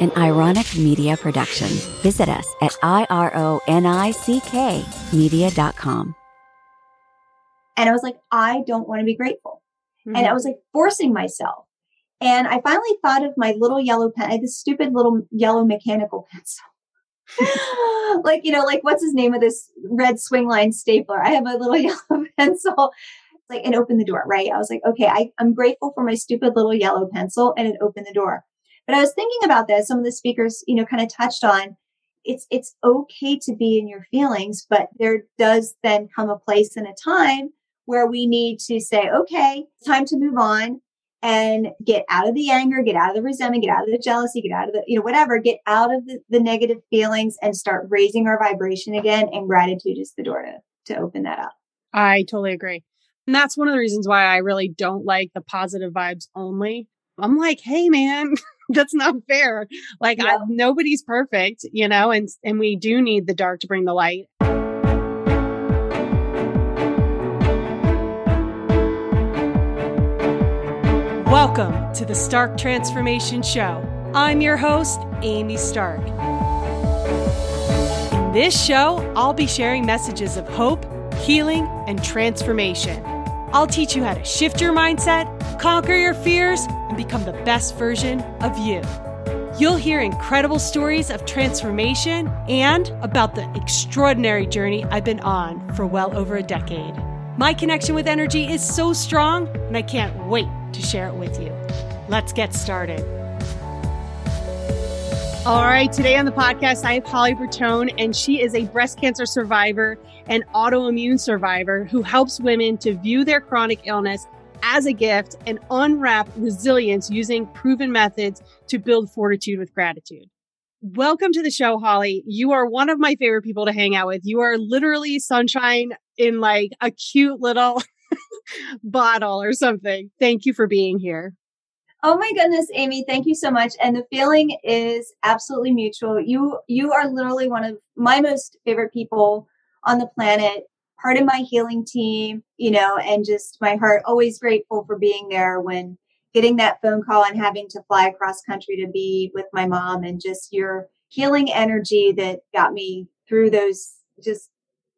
an ironic media production. Visit us at I-R-O-N-I-C-K media.com. And I was like, I don't want to be grateful. Mm-hmm. And I was like forcing myself. And I finally thought of my little yellow pen. I had this stupid little yellow mechanical pencil. like, you know, like what's his name of this red Swingline stapler? I have a little yellow pencil. Like, and open the door, right? I was like, okay, I, I'm grateful for my stupid little yellow pencil, and it opened the door. But I was thinking about this. Some of the speakers, you know, kind of touched on it's it's okay to be in your feelings, but there does then come a place and a time where we need to say, okay, time to move on and get out of the anger, get out of the resentment, get out of the jealousy, get out of the, you know, whatever, get out of the, the negative feelings and start raising our vibration again. And gratitude is the door to, to open that up. I totally agree. And that's one of the reasons why I really don't like the positive vibes only. I'm like, hey, man, that's not fair. Like, yeah. I, nobody's perfect, you know, and, and we do need the dark to bring the light. Welcome to the Stark Transformation Show. I'm your host, Amy Stark. In this show, I'll be sharing messages of hope, healing, and transformation. I'll teach you how to shift your mindset, conquer your fears, and become the best version of you. You'll hear incredible stories of transformation and about the extraordinary journey I've been on for well over a decade. My connection with energy is so strong, and I can't wait to share it with you. Let's get started. All right, today on the podcast, I have Holly Bertone, and she is a breast cancer survivor and autoimmune survivor who helps women to view their chronic illness as a gift and unwrap resilience using proven methods to build fortitude with gratitude. Welcome to the show, Holly. You are one of my favorite people to hang out with. You are literally sunshine in like a cute little bottle or something. Thank you for being here. Oh my goodness, Amy, thank you so much. And the feeling is absolutely mutual. You you are literally one of my most favorite people on the planet, part of my healing team, you know, and just my heart always grateful for being there when getting that phone call and having to fly across country to be with my mom and just your healing energy that got me through those just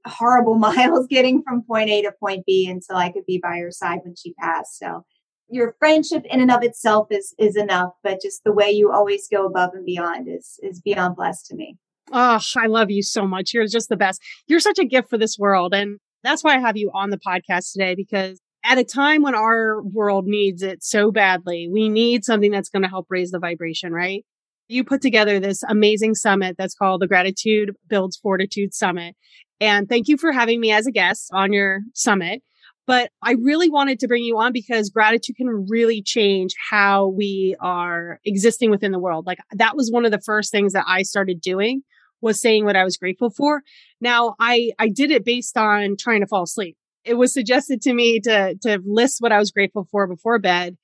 horrible miles getting from point A to point B until I could be by her side when she passed. So your friendship in and of itself is is enough, but just the way you always go above and beyond is is beyond blessed to me. Oh, I love you so much. You're just the best. You're such a gift for this world. And that's why I have you on the podcast today because at a time when our world needs it so badly, we need something that's going to help raise the vibration, right? You put together this amazing summit that's called the Gratitude Builds Fortitude Summit. And thank you for having me as a guest on your summit. But I really wanted to bring you on because gratitude can really change how we are existing within the world. Like that was one of the first things that I started doing was saying what I was grateful for. Now I, I did it based on trying to fall asleep. It was suggested to me to, to list what I was grateful for before bed.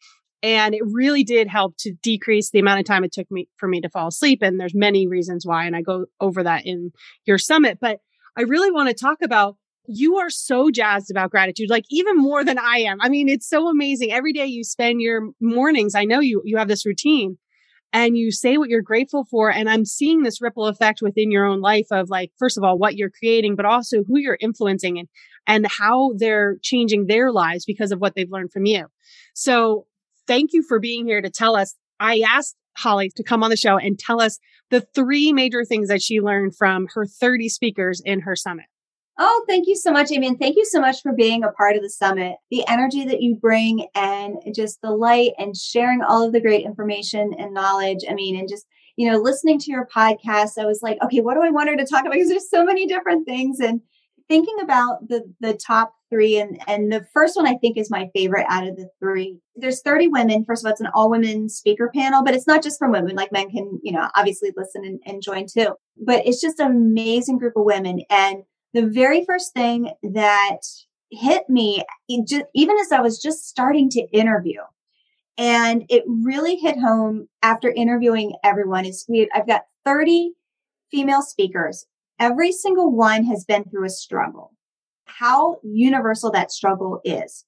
And it really did help to decrease the amount of time it took me for me to fall asleep. And there's many reasons why. And I go over that in your summit, but I really want to talk about you are so jazzed about gratitude, like even more than I am. I mean, it's so amazing. Every day you spend your mornings, I know you, you have this routine and you say what you're grateful for. And I'm seeing this ripple effect within your own life of like, first of all, what you're creating, but also who you're influencing and, and how they're changing their lives because of what they've learned from you. So thank you for being here to tell us. I asked Holly to come on the show and tell us the three major things that she learned from her 30 speakers in her summit. Oh, thank you so much, Amy. And thank you so much for being a part of the summit. The energy that you bring and just the light and sharing all of the great information and knowledge. I mean, and just, you know, listening to your podcast, I was like, okay, what do I want her to talk about? Because there's so many different things. And thinking about the the top three and and the first one i think is my favorite out of the three there's 30 women first of all it's an all women speaker panel but it's not just for women like men can you know obviously listen and, and join too but it's just an amazing group of women and the very first thing that hit me even as i was just starting to interview and it really hit home after interviewing everyone is we i've got 30 female speakers every single one has been through a struggle how universal that struggle is.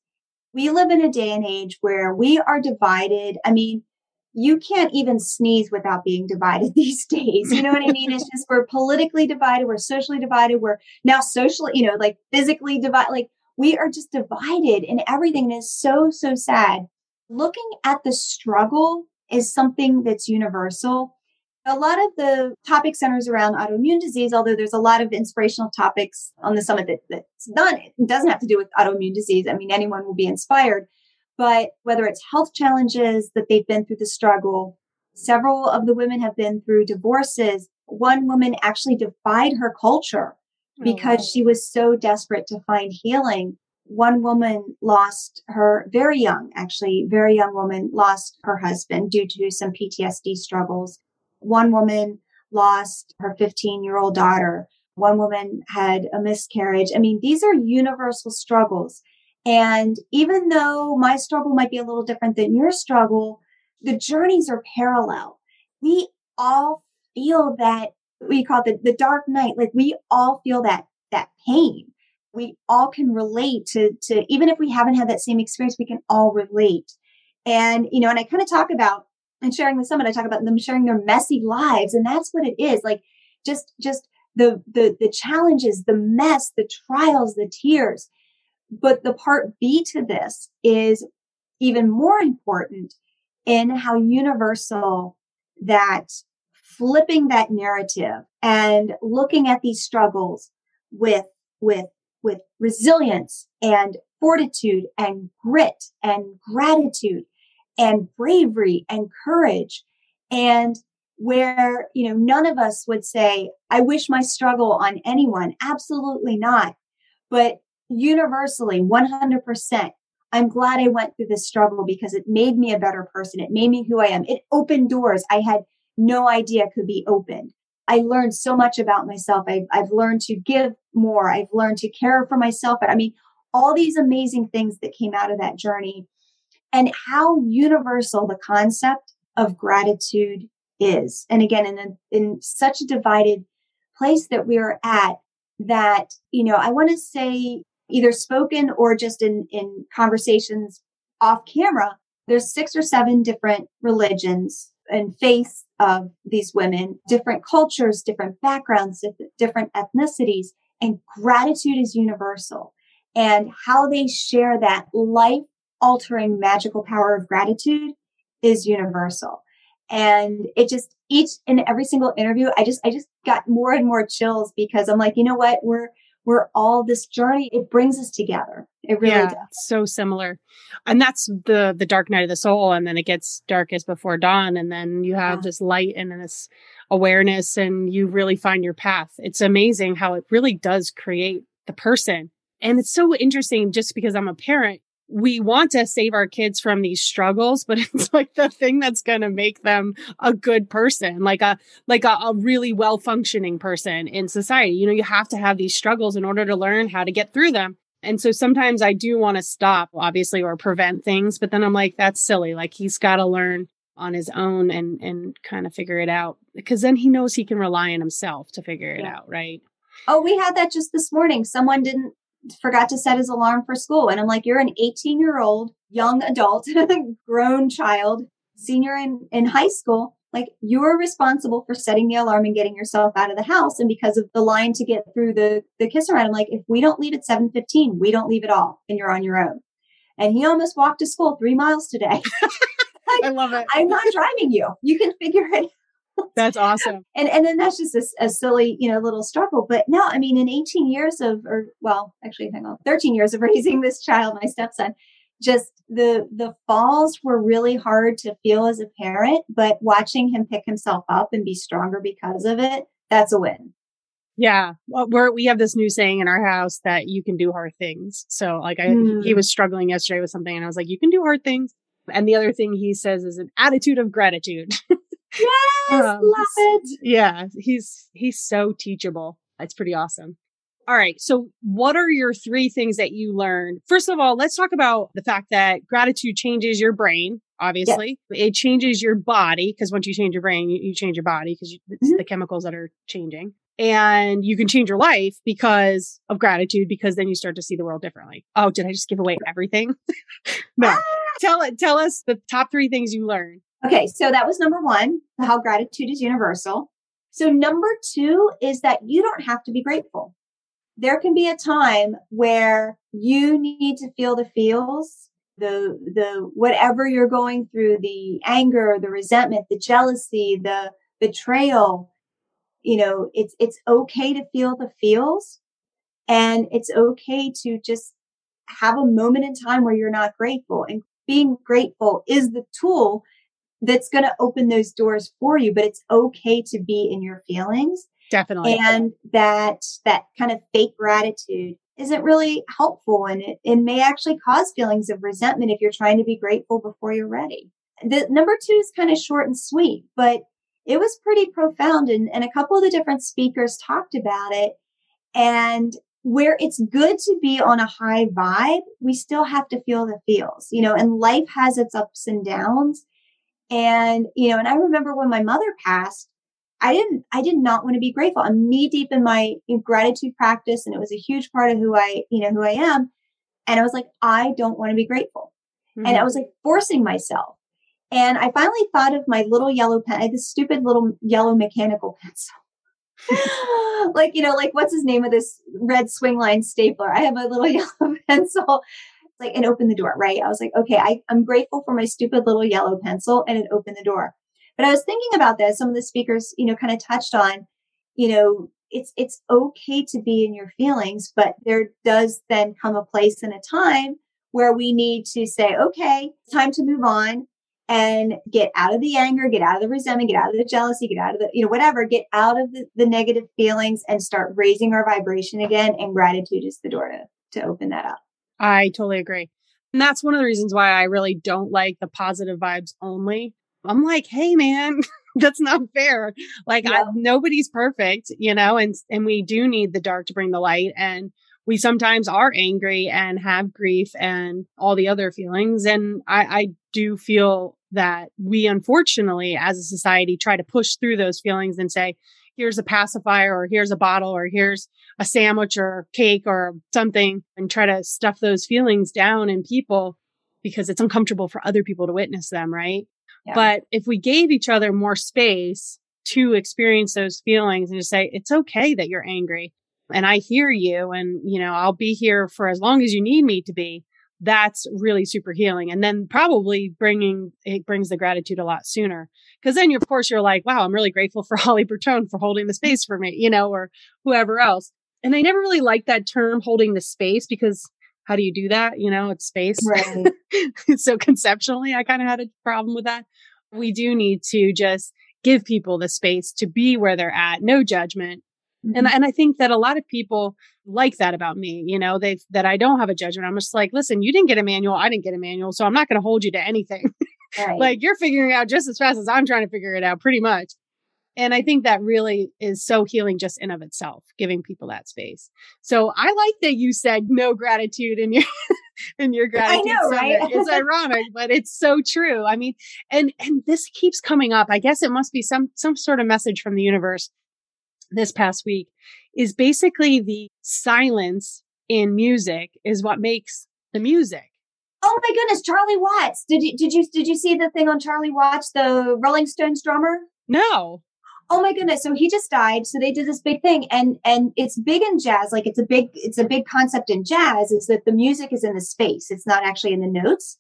We live in a day and age where we are divided. I mean, you can't even sneeze without being divided these days. You know what I mean? It's just we're politically divided, we're socially divided, we're now socially, you know, like physically divided. Like we are just divided and everything is so, so sad. Looking at the struggle is something that's universal. A lot of the topic centers around autoimmune disease, although there's a lot of inspirational topics on the summit that, that's done. It doesn't have to do with autoimmune disease. I mean, anyone will be inspired but whether it's health challenges that they've been through the struggle, several of the women have been through divorces. One woman actually defied her culture because oh. she was so desperate to find healing. One woman lost her very young, actually, very young woman lost her husband due to some PTSD struggles. One woman lost her 15 year old daughter. One woman had a miscarriage. I mean, these are universal struggles. And even though my struggle might be a little different than your struggle, the journeys are parallel. We all feel that we call it the, the dark night. Like we all feel that, that pain. We all can relate to, to, even if we haven't had that same experience, we can all relate. And, you know, and I kind of talk about and sharing with someone, I talk about them sharing their messy lives. And that's what it is. Like just, just the, the, the challenges, the mess, the trials, the tears but the part B to this is even more important in how universal that flipping that narrative and looking at these struggles with, with, with resilience and fortitude and grit and gratitude and bravery and courage and where, you know, none of us would say, I wish my struggle on anyone. Absolutely not. But universally 100%. I'm glad I went through this struggle because it made me a better person. It made me who I am. It opened doors I had no idea could be opened. I learned so much about myself. I've, I've learned to give more. I've learned to care for myself. But I mean, all these amazing things that came out of that journey and how universal the concept of gratitude is. And again, in, a, in such a divided place that we are at that, you know, I want to say either spoken or just in, in conversations off camera, there's six or seven different religions and faiths of these women, different cultures, different backgrounds, different ethnicities, and gratitude is universal. And how they share that life altering magical power of gratitude is universal. And it just each and every single interview, I just, I just got more and more chills because I'm like, you know what? We're, we're all this journey. It brings us together. It really yeah, does. So similar. And that's the the dark night of the soul. And then it gets darkest before dawn. And then you have yeah. this light and this awareness and you really find your path. It's amazing how it really does create the person. And it's so interesting just because I'm a parent we want to save our kids from these struggles, but it's like the thing that's going to make them a good person, like a, like a, a really well functioning person in society. You know, you have to have these struggles in order to learn how to get through them. And so sometimes I do want to stop, obviously, or prevent things, but then I'm like, that's silly. Like he's got to learn on his own and, and kind of figure it out because then he knows he can rely on himself to figure it yeah. out. Right. Oh, we had that just this morning. Someone didn't forgot to set his alarm for school. And I'm like, you're an 18 year old young adult, grown child, senior in, in high school. Like you're responsible for setting the alarm and getting yourself out of the house. And because of the line to get through the, the kiss around, I'm like, if we don't leave at 715, we don't leave at all and you're on your own. And he almost walked to school three miles today. like, I love it. I'm not driving you. You can figure it that's awesome. and and then that's just a, a, silly, you know, little struggle. But no, I mean, in 18 years of, or well, actually, hang on, 13 years of raising this child, my stepson, just the the falls were really hard to feel as a parent. But watching him pick himself up and be stronger because of it, that's a win. Yeah, well, we're we have this new saying in our house that you can do hard things. So like I, mm. he was struggling yesterday with something, and I was like, you can do hard things. And the other thing he says is an attitude of gratitude. Yes, um, love it. Yeah, he's he's so teachable. It's pretty awesome. All right. So, what are your three things that you learned? First of all, let's talk about the fact that gratitude changes your brain. Obviously, yes. it changes your body because once you change your brain, you, you change your body because it's mm-hmm. the chemicals that are changing. And you can change your life because of gratitude, because then you start to see the world differently. Oh, did I just give away everything? no. Ah! Tell it. Tell us the top three things you learned Okay, so that was number one, how gratitude is universal. So number two is that you don't have to be grateful. There can be a time where you need to feel the feels, the, the, whatever you're going through, the anger, the resentment, the jealousy, the betrayal. You know, it's, it's okay to feel the feels and it's okay to just have a moment in time where you're not grateful and being grateful is the tool that's going to open those doors for you, but it's okay to be in your feelings. Definitely. And that, that kind of fake gratitude isn't really helpful and it, it may actually cause feelings of resentment if you're trying to be grateful before you're ready. The number two is kind of short and sweet, but it was pretty profound and, and a couple of the different speakers talked about it. And where it's good to be on a high vibe, we still have to feel the feels, you know, and life has its ups and downs. And, you know, and I remember when my mother passed, I didn't, I did not want to be grateful. I'm knee deep in my gratitude practice and it was a huge part of who I, you know, who I am. And I was like, I don't want to be grateful. Mm-hmm. And I was like forcing myself. And I finally thought of my little yellow pen, I had this stupid little yellow mechanical pencil. like, you know, like what's his name of this red Swingline stapler? I have a little yellow pencil like and open the door, right? I was like, okay, I, I'm grateful for my stupid little yellow pencil and it opened the door. But I was thinking about this. Some of the speakers, you know, kind of touched on, you know, it's it's okay to be in your feelings, but there does then come a place and a time where we need to say, okay, time to move on and get out of the anger, get out of the resentment, get out of the jealousy, get out of the, you know, whatever, get out of the, the negative feelings and start raising our vibration again. And gratitude is the door to, to open that up. I totally agree. And that's one of the reasons why I really don't like the positive vibes only. I'm like, hey man, that's not fair. Like yeah. I, nobody's perfect, you know, and and we do need the dark to bring the light and we sometimes are angry and have grief and all the other feelings and I I do feel that we unfortunately as a society try to push through those feelings and say here's a pacifier or here's a bottle or here's a sandwich or cake or something and try to stuff those feelings down in people because it's uncomfortable for other people to witness them, right? Yeah. But if we gave each other more space to experience those feelings and to say, it's okay that you're angry and I hear you and, you know, I'll be here for as long as you need me to be. That's really super healing. And then probably bringing, it brings the gratitude a lot sooner. Cause then, of course, you're like, wow, I'm really grateful for Holly Bertone for holding the space for me, you know, or whoever else and I never really liked that term holding the space because how do you do that? You know, it's space. Right. so conceptually, I kind of had a problem with that. We do need to just give people the space to be where they're at, no judgment. Mm-hmm. And, and I think that a lot of people like that about me, you know, they that I don't have a judgment. I'm just like, listen, you didn't get a manual, I didn't get a manual, so I'm not going to hold you to anything. Right. like you're figuring out just as fast as I'm trying to figure it out, pretty much. And I think that really is so healing just in of itself, giving people that space. So I like that you said no gratitude in your in your gratitude. I know, right? it's ironic, but it's so true. I mean, and and this keeps coming up. I guess it must be some some sort of message from the universe this past week is basically the silence in music is what makes the music. Oh my goodness, Charlie Watts. Did you did you did you see the thing on Charlie Watts, the Rolling Stones drummer? No oh my goodness so he just died so they did this big thing and and it's big in jazz like it's a big it's a big concept in jazz is that the music is in the space it's not actually in the notes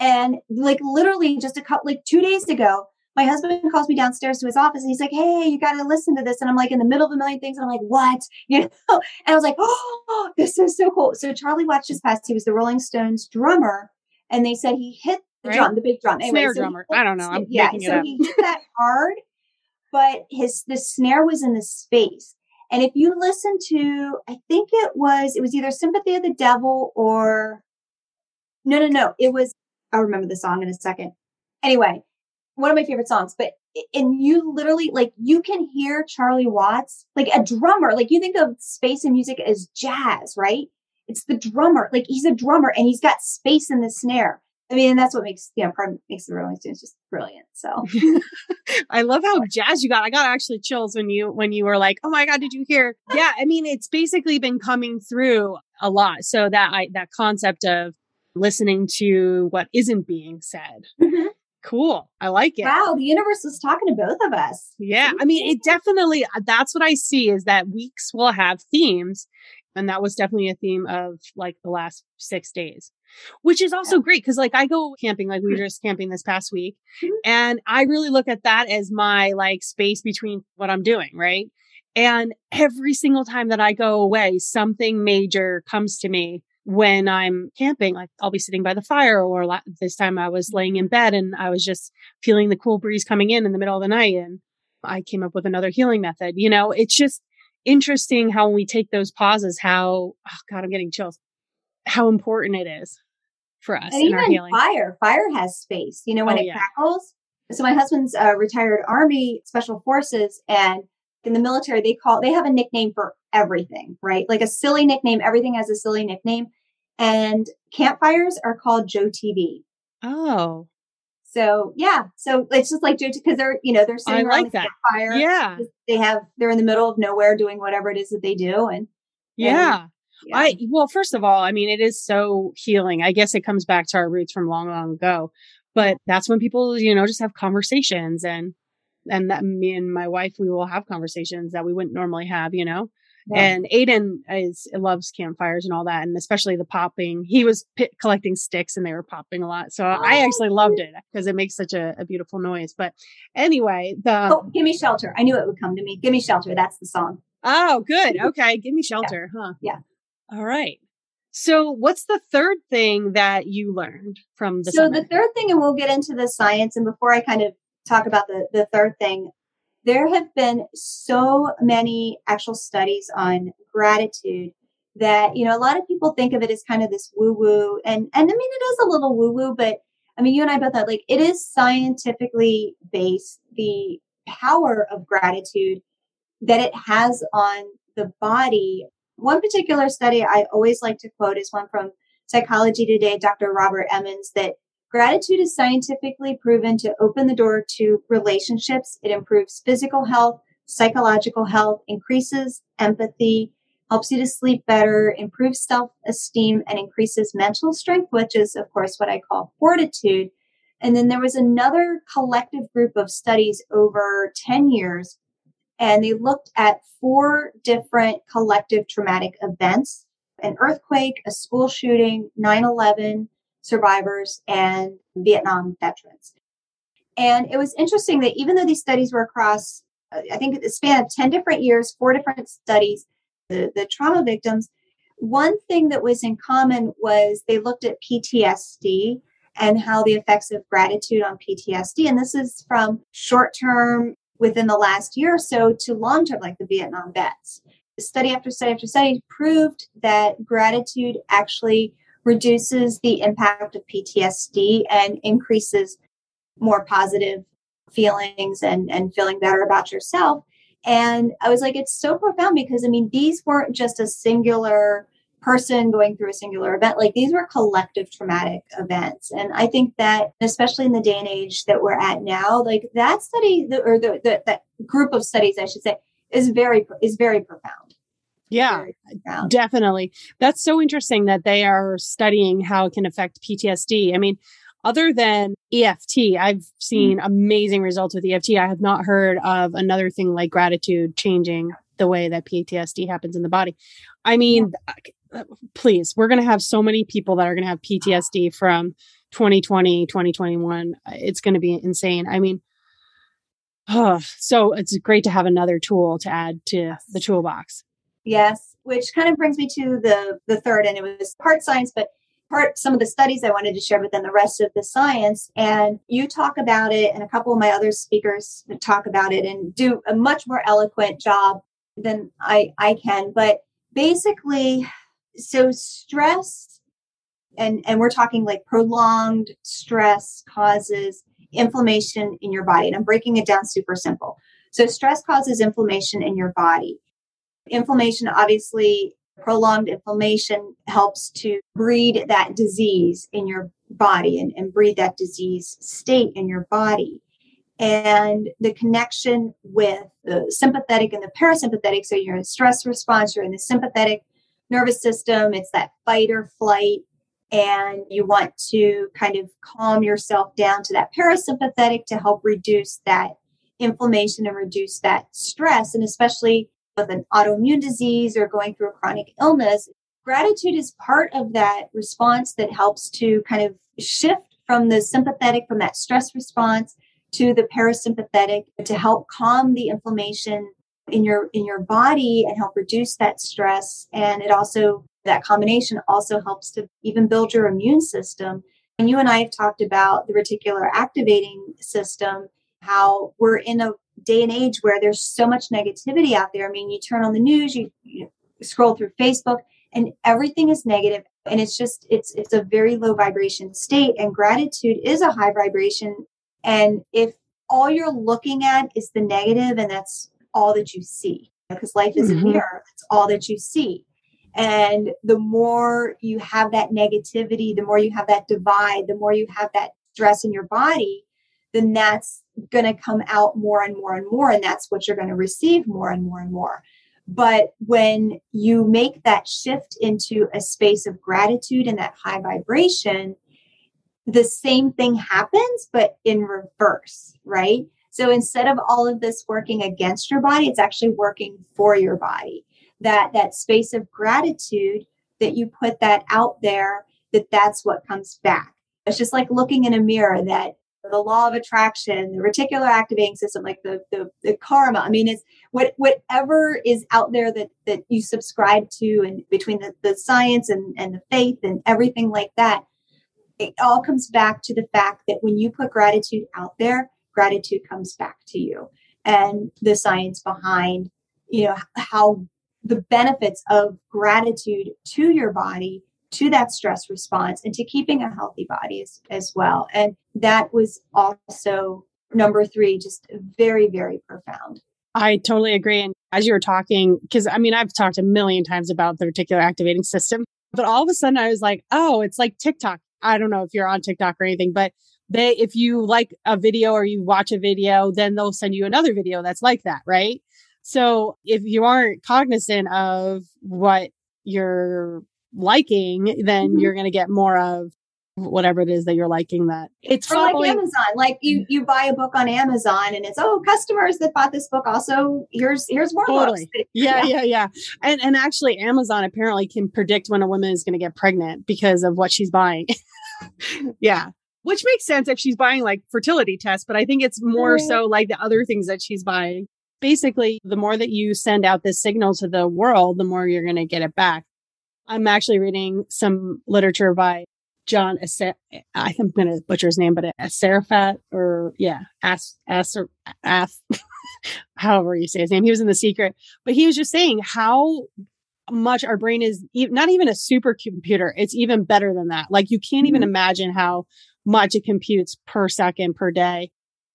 and like literally just a couple like two days ago my husband calls me downstairs to his office and he's like hey you got to listen to this and i'm like in the middle of a million things and i'm like what you know and i was like oh this is so cool so Charlie Watts his past. he was the rolling stones drummer and they said he hit the right? drum the big drum anyway, snare so drummer i don't know i'm yeah so he hit that hard but his the snare was in the space. And if you listen to, I think it was, it was either Sympathy of the Devil or, no, no, no, it was, I'll remember the song in a second. Anyway, one of my favorite songs, but, and you literally, like, you can hear Charlie Watts, like a drummer, like you think of space and music as jazz, right? It's the drummer, like he's a drummer and he's got space in the snare. I mean, and that's what makes you know part makes the Rolling Stones just brilliant. So I love how jazz you got. I got actually chills when you when you were like, "Oh my god, did you hear?" Yeah, I mean, it's basically been coming through a lot. So that I that concept of listening to what isn't being said. Mm-hmm. Cool. I like it. Wow, the universe was talking to both of us. Yeah. I mean, it definitely, uh, that's what I see is that weeks will have themes. And that was definitely a theme of like the last six days, which is also yeah. great because like I go camping, like we were just camping this past week. Mm-hmm. And I really look at that as my like space between what I'm doing. Right. And every single time that I go away, something major comes to me when I'm camping, like I'll be sitting by the fire or la- this time I was laying in bed and I was just feeling the cool breeze coming in in the middle of the night. And I came up with another healing method. You know, it's just interesting how when we take those pauses, how, oh God, I'm getting chills, how important it is for us. And even fire, fire has space, you know, when oh, it yeah. crackles. So my husband's uh, retired army special forces and in the military, they call, they have a nickname for everything, right? Like a silly nickname. Everything has a silly nickname. And campfires are called Joe TV. Oh. So yeah, so it's just like Joe because they're you know they're sitting I around like the that. campfire. Yeah, they have they're in the middle of nowhere doing whatever it is that they do, and yeah. And, yeah. I well, first of all, I mean, it is so healing. I guess it comes back to our roots from long, long ago. But that's when people, you know, just have conversations and and that me and my wife we will have conversations that we wouldn't normally have you know yeah. and aiden is loves campfires and all that and especially the popping. He was collecting sticks and they were popping a lot. So oh. i actually loved it because it makes such a, a, beautiful noise. But anyway the oh give me shelter. I knew it would come to me. Give me shelter. That's the song. Oh good. Okay. Give me shelter yeah. huh? Yeah. All right. So, what's the third thing that you learned from the? So, the third thing, and we'll get into the science. And before I kind of talk about the, the third thing, there have been so many actual studies on gratitude that, you know, a lot of people think of it as kind of this woo woo. And, and I mean, it is a little woo woo, but I mean, you and I both know, like, it is scientifically based, the power of gratitude that it has on the body. One particular study I always like to quote is one from Psychology Today, Dr. Robert Emmons, that Gratitude is scientifically proven to open the door to relationships. It improves physical health, psychological health, increases empathy, helps you to sleep better, improves self esteem, and increases mental strength, which is, of course, what I call fortitude. And then there was another collective group of studies over 10 years, and they looked at four different collective traumatic events an earthquake, a school shooting, 9 11, survivors and Vietnam veterans. And it was interesting that even though these studies were across, I think the span of 10 different years, four different studies, the, the trauma victims, one thing that was in common was they looked at PTSD and how the effects of gratitude on PTSD. And this is from short term within the last year or so to long term, like the Vietnam vets. Study after study after study proved that gratitude actually reduces the impact of PTSD and increases more positive feelings and, and feeling better about yourself. And I was like, it's so profound because I mean, these weren't just a singular person going through a singular event. Like these were collective traumatic events. And I think that, especially in the day and age that we're at now, like that study, or the, the that group of studies, I should say, is very is very profound. Yeah, definitely. That's so interesting that they are studying how it can affect PTSD. I mean, other than EFT, I've seen mm. amazing results with EFT. I have not heard of another thing like gratitude changing the way that PTSD happens in the body. I mean, yeah. please, we're going to have so many people that are going to have PTSD from 2020, 2021. It's going to be insane. I mean, oh, so it's great to have another tool to add to the toolbox. Yes, which kind of brings me to the the third, and it was part science, but part some of the studies I wanted to share, but then the rest of the science. And you talk about it, and a couple of my other speakers talk about it and do a much more eloquent job than I I can. But basically, so stress, and and we're talking like prolonged stress causes inflammation in your body, and I'm breaking it down super simple. So stress causes inflammation in your body. Inflammation, obviously, prolonged inflammation helps to breed that disease in your body and, and breed that disease state in your body. And the connection with the sympathetic and the parasympathetic, so you're in stress response, you're in the sympathetic nervous system, it's that fight or flight. and you want to kind of calm yourself down to that parasympathetic to help reduce that inflammation and reduce that stress. And especially with an autoimmune disease or going through a chronic illness, gratitude is part of that response that helps to kind of shift from the sympathetic, from that stress response to the parasympathetic to help calm the inflammation in your in your body and help reduce that stress. And it also that combination also helps to even build your immune system. And you and i have talked about the reticular activating system how we're in a day and age where there's so much negativity out there. I mean you turn on the news you, you scroll through facebook and everything is negative and it's just it's it's a very low vibration state and gratitude is a high vibration. And if all you're looking at is the negative and that's all that you see because life is mm-hmm. a mirror that's all that you see. And the more you have that negativity the more you have that divide the more you have that stress in your body then that's going to come out more and more and more and that's what you're going to receive more and more and more but when you make that shift into a space of gratitude and that high vibration the same thing happens but in reverse right so instead of all of this working against your body, it's actually working for your body. That that space of gratitude that you put that out there, that that's what comes back. It's just like looking in a mirror that the law of attraction, the reticular activating system, like the, the, the karma. I mean, it's what whatever is out there that that you subscribe to and between the, the science and, and the faith and everything like that, it all comes back to the fact that when you put gratitude out there, gratitude comes back to you and the science behind you know how the benefits of gratitude to your body to that stress response and to keeping a healthy body as, as well. And that was also number three just very very profound. I totally agree. And as you were talking because i mean i've talked a million times about the reticular activating system but all of a sudden i was like oh it's like tiktok. I don't know if you're on tiktok or anything but they if you like a video or you watch a video then they'll send you another video that's like that right? So if you aren't cognizant of what you're liking then mm-hmm. you're going to get more of whatever it is that you're liking that it's or like amazon like you you buy a book on amazon and it's oh customers that bought this book also here's here's more totally. books yeah, yeah yeah yeah and and actually amazon apparently can predict when a woman is going to get pregnant because of what she's buying yeah which makes sense if she's buying like fertility tests, but I think it's more so like the other things that she's buying. Basically, the more that you send out this signal to the world, the more you're going to get it back. I'm actually reading some literature by John Aser- I think I'm going to butcher his name, but Asarafat or yeah, As As As however you say his name. He was in The Secret, but he was just saying how much our brain is e- not even a supercomputer. It's even better than that. Like you can't even mm-hmm. imagine how much it computes per second per day.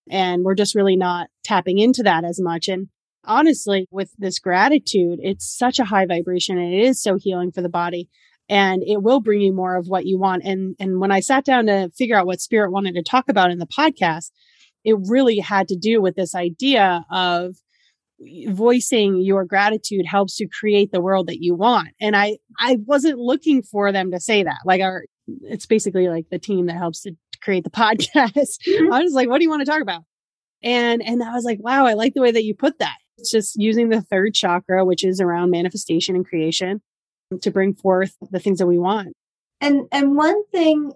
And we're just really not tapping into that as much. And honestly, with this gratitude, it's such a high vibration and it is so healing for the body and it will bring you more of what you want. And, and when I sat down to figure out what spirit wanted to talk about in the podcast, it really had to do with this idea of voicing your gratitude helps to create the world that you want. And I, I wasn't looking for them to say that. Like our, it's basically like the team that helps to create the podcast. Mm-hmm. I was like, what do you want to talk about? And, and I was like, wow, I like the way that you put that. It's just using the third chakra, which is around manifestation and creation to bring forth the things that we want. And, and one thing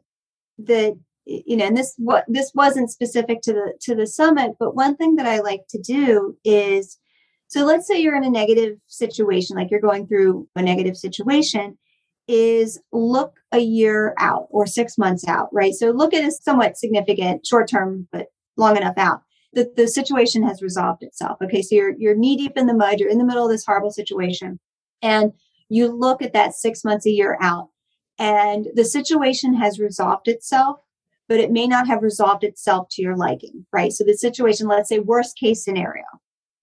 that, you know, and this, what this wasn't specific to the, to the summit, but one thing that I like to do is, so let's say you're in a negative situation, like you're going through a negative situation is look a year out or six months out, right? So look at a somewhat significant short term, but long enough out. The, the situation has resolved itself. Okay. So you're, you're knee deep in the mud. You're in the middle of this horrible situation and you look at that six months, a year out and the situation has resolved itself, but it may not have resolved itself to your liking, right? So the situation, let's say worst case scenario,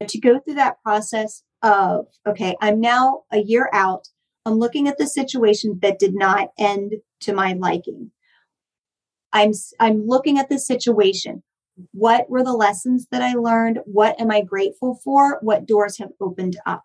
to go through that process of, okay, I'm now a year out I'm looking at the situation that did not end to my liking. I'm I'm looking at the situation. What were the lessons that I learned? What am I grateful for? What doors have opened up?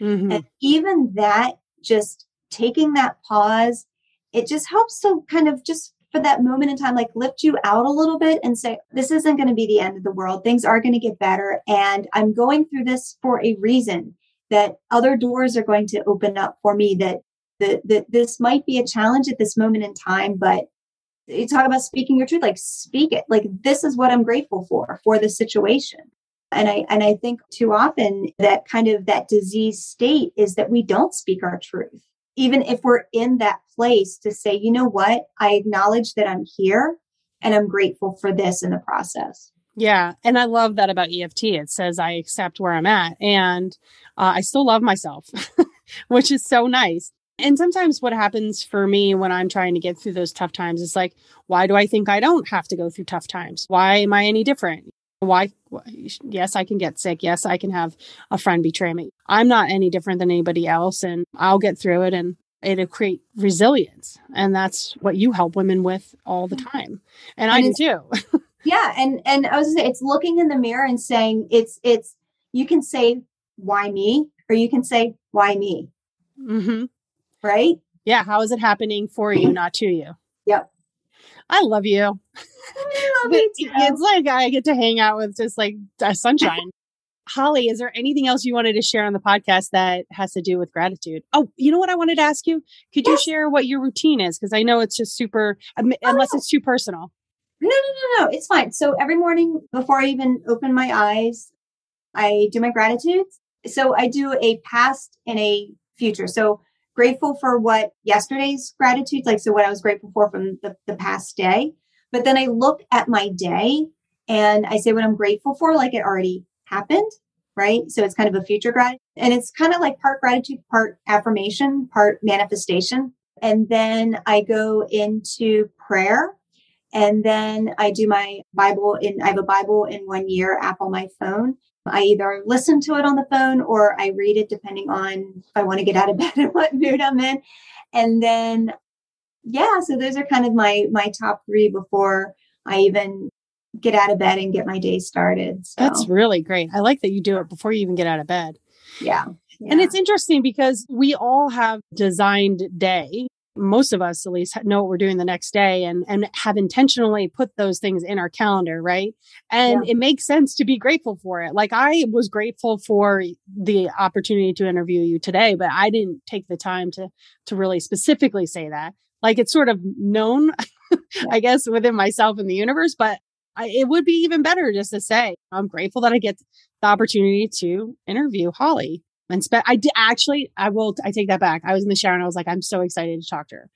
Mm-hmm. And even that, just taking that pause it just helps to kind of just for that moment in time, like lift you out a little bit and say, this isn't going to be the end of the world. Things are going to get better. And I'm going through this for a reason that other doors are going to open up for me that that, that this might be a challenge at this moment in time, but you talk about speaking your truth, like speak it. Like this is what I'm grateful for, for the situation. And I and I think too often that kind of that disease state is that we don't speak our truth even if we're in that place to say, you know what, I acknowledge that I'm here and I'm grateful for this in the process. Yeah. And I love that about EFT. It says I accept where I'm at and uh, I still love myself, which is so nice. And sometimes what happens for me when I'm trying to get through those tough times is like, why do I think I don't have to go through tough times? Why am I any different? Why? Yes, I can get sick. Yes, I can have a friend betray me. I'm not any different than anybody else, and I'll get through it. And it'll create resilience, and that's what you help women with all the mm-hmm. time, and, and I do too. yeah, and and I was say it's looking in the mirror and saying it's it's you can say why me, or you can say why me. Mm-hmm. Right? Yeah. How is it happening for you, not to you? Yep. I love you. I love you too. It's like I get to hang out with just like sunshine. Holly, is there anything else you wanted to share on the podcast that has to do with gratitude? Oh, you know what I wanted to ask you? Could yes. you share what your routine is? Because I know it's just super, um, unless it's too personal. No, no, no, no. It's fine. So every morning before I even open my eyes, I do my gratitudes. So I do a past and a future. So grateful for what yesterday's gratitude, like, so what I was grateful for from the, the past day. But then I look at my day and I say what I'm grateful for, like it already happened, right? So it's kind of a future gratitude. And it's kind of like part gratitude, part affirmation, part manifestation. And then I go into prayer. And then I do my Bible in, I have a Bible in one year app on my phone. I either listen to it on the phone or I read it depending on if I want to get out of bed and what mood I'm in. And then yeah, so those are kind of my my top 3 before I even get out of bed and get my day started. So. That's really great. I like that you do it before you even get out of bed. Yeah. yeah. And it's interesting because we all have designed day most of us at least know what we're doing the next day and and have intentionally put those things in our calendar right? And yeah. it makes sense to be grateful for it. Like i was grateful for the opportunity to interview you today but i didn't take the time to to really specifically say that. Like it's sort of known i guess within myself and the universe but I, it would be even better just to say i'm grateful that i get the opportunity to interview holly and I did actually, I will, I take that back. I was in the shower and I was like, I'm so excited to talk to her.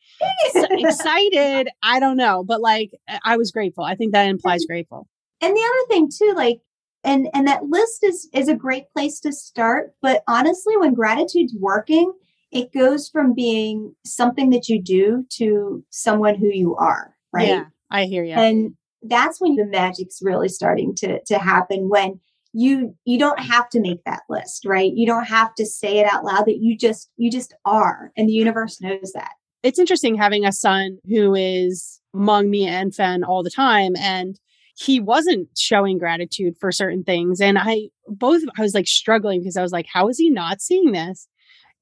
so excited. I don't know, but like, I was grateful. I think that implies grateful. And the other thing too, like, and, and that list is, is a great place to start. But honestly, when gratitude's working, it goes from being something that you do to someone who you are. Right. Yeah, I hear you. And that's when the magic's really starting to, to happen when you you don't have to make that list right? You don't have to say it out loud that you just you just are and the universe knows that. It's interesting having a son who is among me and fen all the time and he wasn't showing gratitude for certain things and i both i was like struggling because i was like how is he not seeing this?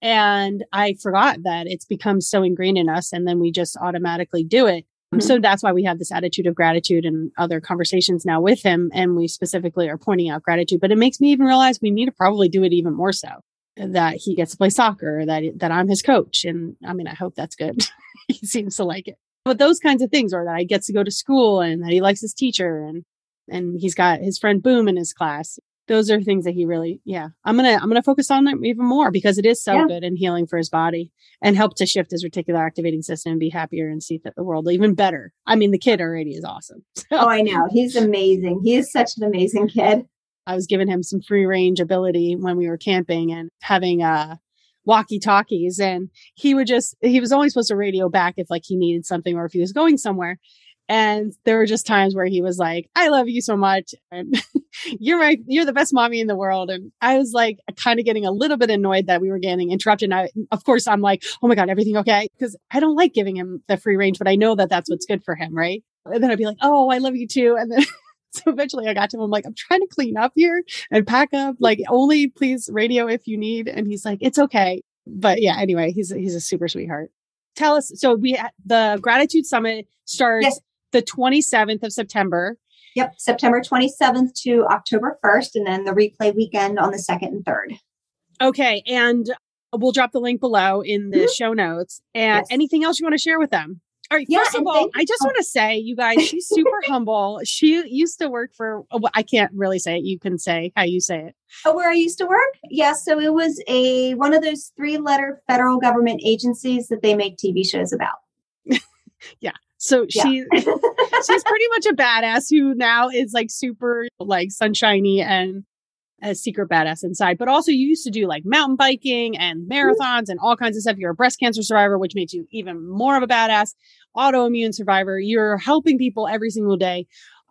And i forgot that it's become so ingrained in us and then we just automatically do it Mm-hmm. So that's why we have this attitude of gratitude and other conversations now with him. And we specifically are pointing out gratitude, but it makes me even realize we need to probably do it even more so that he gets to play soccer, that, that I'm his coach. And I mean, I hope that's good. he seems to like it, but those kinds of things, or that I gets to go to school and that he likes his teacher and, and he's got his friend Boom in his class those are things that he really yeah i'm gonna i'm gonna focus on them even more because it is so yeah. good and healing for his body and help to shift his reticular activating system and be happier and see that the world even better. I mean the kid already is awesome. So, oh i know. He's amazing. He is such an amazing kid. I was giving him some free range ability when we were camping and having uh walkie talkies and he would just he was only supposed to radio back if like he needed something or if he was going somewhere. And there were just times where he was like, I love you so much. And you're my, you're the best mommy in the world. And I was like, kind of getting a little bit annoyed that we were getting interrupted. And I, of course, I'm like, oh my God, everything okay? Because I don't like giving him the free range, but I know that that's what's good for him. Right. And then I'd be like, oh, I love you too. And then, so eventually I got to him. I'm like, I'm trying to clean up here and pack up. Like, only please radio if you need. And he's like, it's okay. But yeah, anyway, he's he's a super sweetheart. tell us. So we the gratitude summit starts yes. the 27th of September. Yep, September 27th to October 1st, and then the replay weekend on the 2nd and 3rd. Okay, and we'll drop the link below in the mm-hmm. show notes. And yes. anything else you want to share with them? All right. Yeah, first of all, I just want to say, you guys, she's super humble. She used to work for, oh, I can't really say it. You can say how you say it. Oh, where I used to work? Yeah. So it was a one of those three letter federal government agencies that they make TV shows about. yeah. So yeah. she she's pretty much a badass who now is like super like sunshiny and a secret badass inside. But also you used to do like mountain biking and mm-hmm. marathons and all kinds of stuff. You're a breast cancer survivor, which makes you even more of a badass autoimmune survivor. You're helping people every single day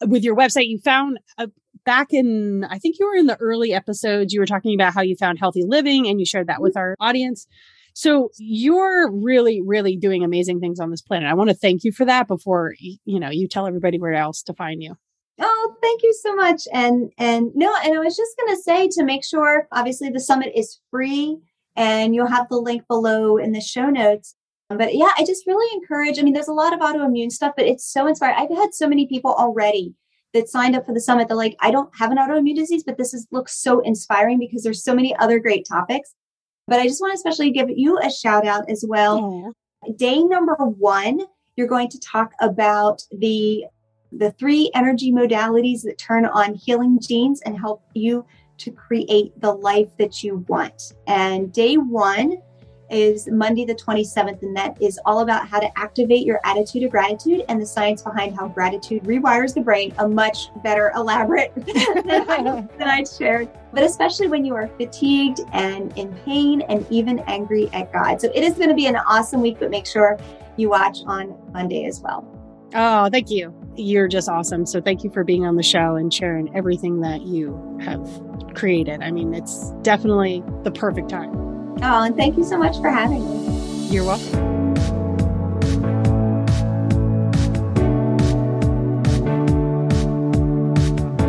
with your website. You found a, back in, I think you were in the early episodes, you were talking about how you found healthy living and you shared that mm-hmm. with our audience. So you're really, really doing amazing things on this planet. I want to thank you for that before, you know, you tell everybody where else to find you. Oh, thank you so much. And and no, and I was just to say to make sure obviously the summit is free and you'll have the link below in the show notes. But yeah, I just really encourage. I mean, there's a lot of autoimmune stuff, but it's so inspiring. I've had so many people already that signed up for the summit. They're like, I don't have an autoimmune disease, but this is looks so inspiring because there's so many other great topics. But I just want to especially give you a shout out as well. Yeah. Day number one, you're going to talk about the the three energy modalities that turn on healing genes and help you to create the life that you want. And day one is Monday, the 27th, and that is all about how to activate your attitude of gratitude and the science behind how gratitude rewires the brain, a much better elaborate than, I, shared, but especially when you are fatigued and in pain and even angry at God. So it is going to be an awesome week, but make sure you watch on Monday as well. Oh, thank you. You're just awesome. So thank you for being on the show and sharing everything that you have created. I mean, it's definitely the perfect time. Oh, and thank you so much for having me. You're welcome.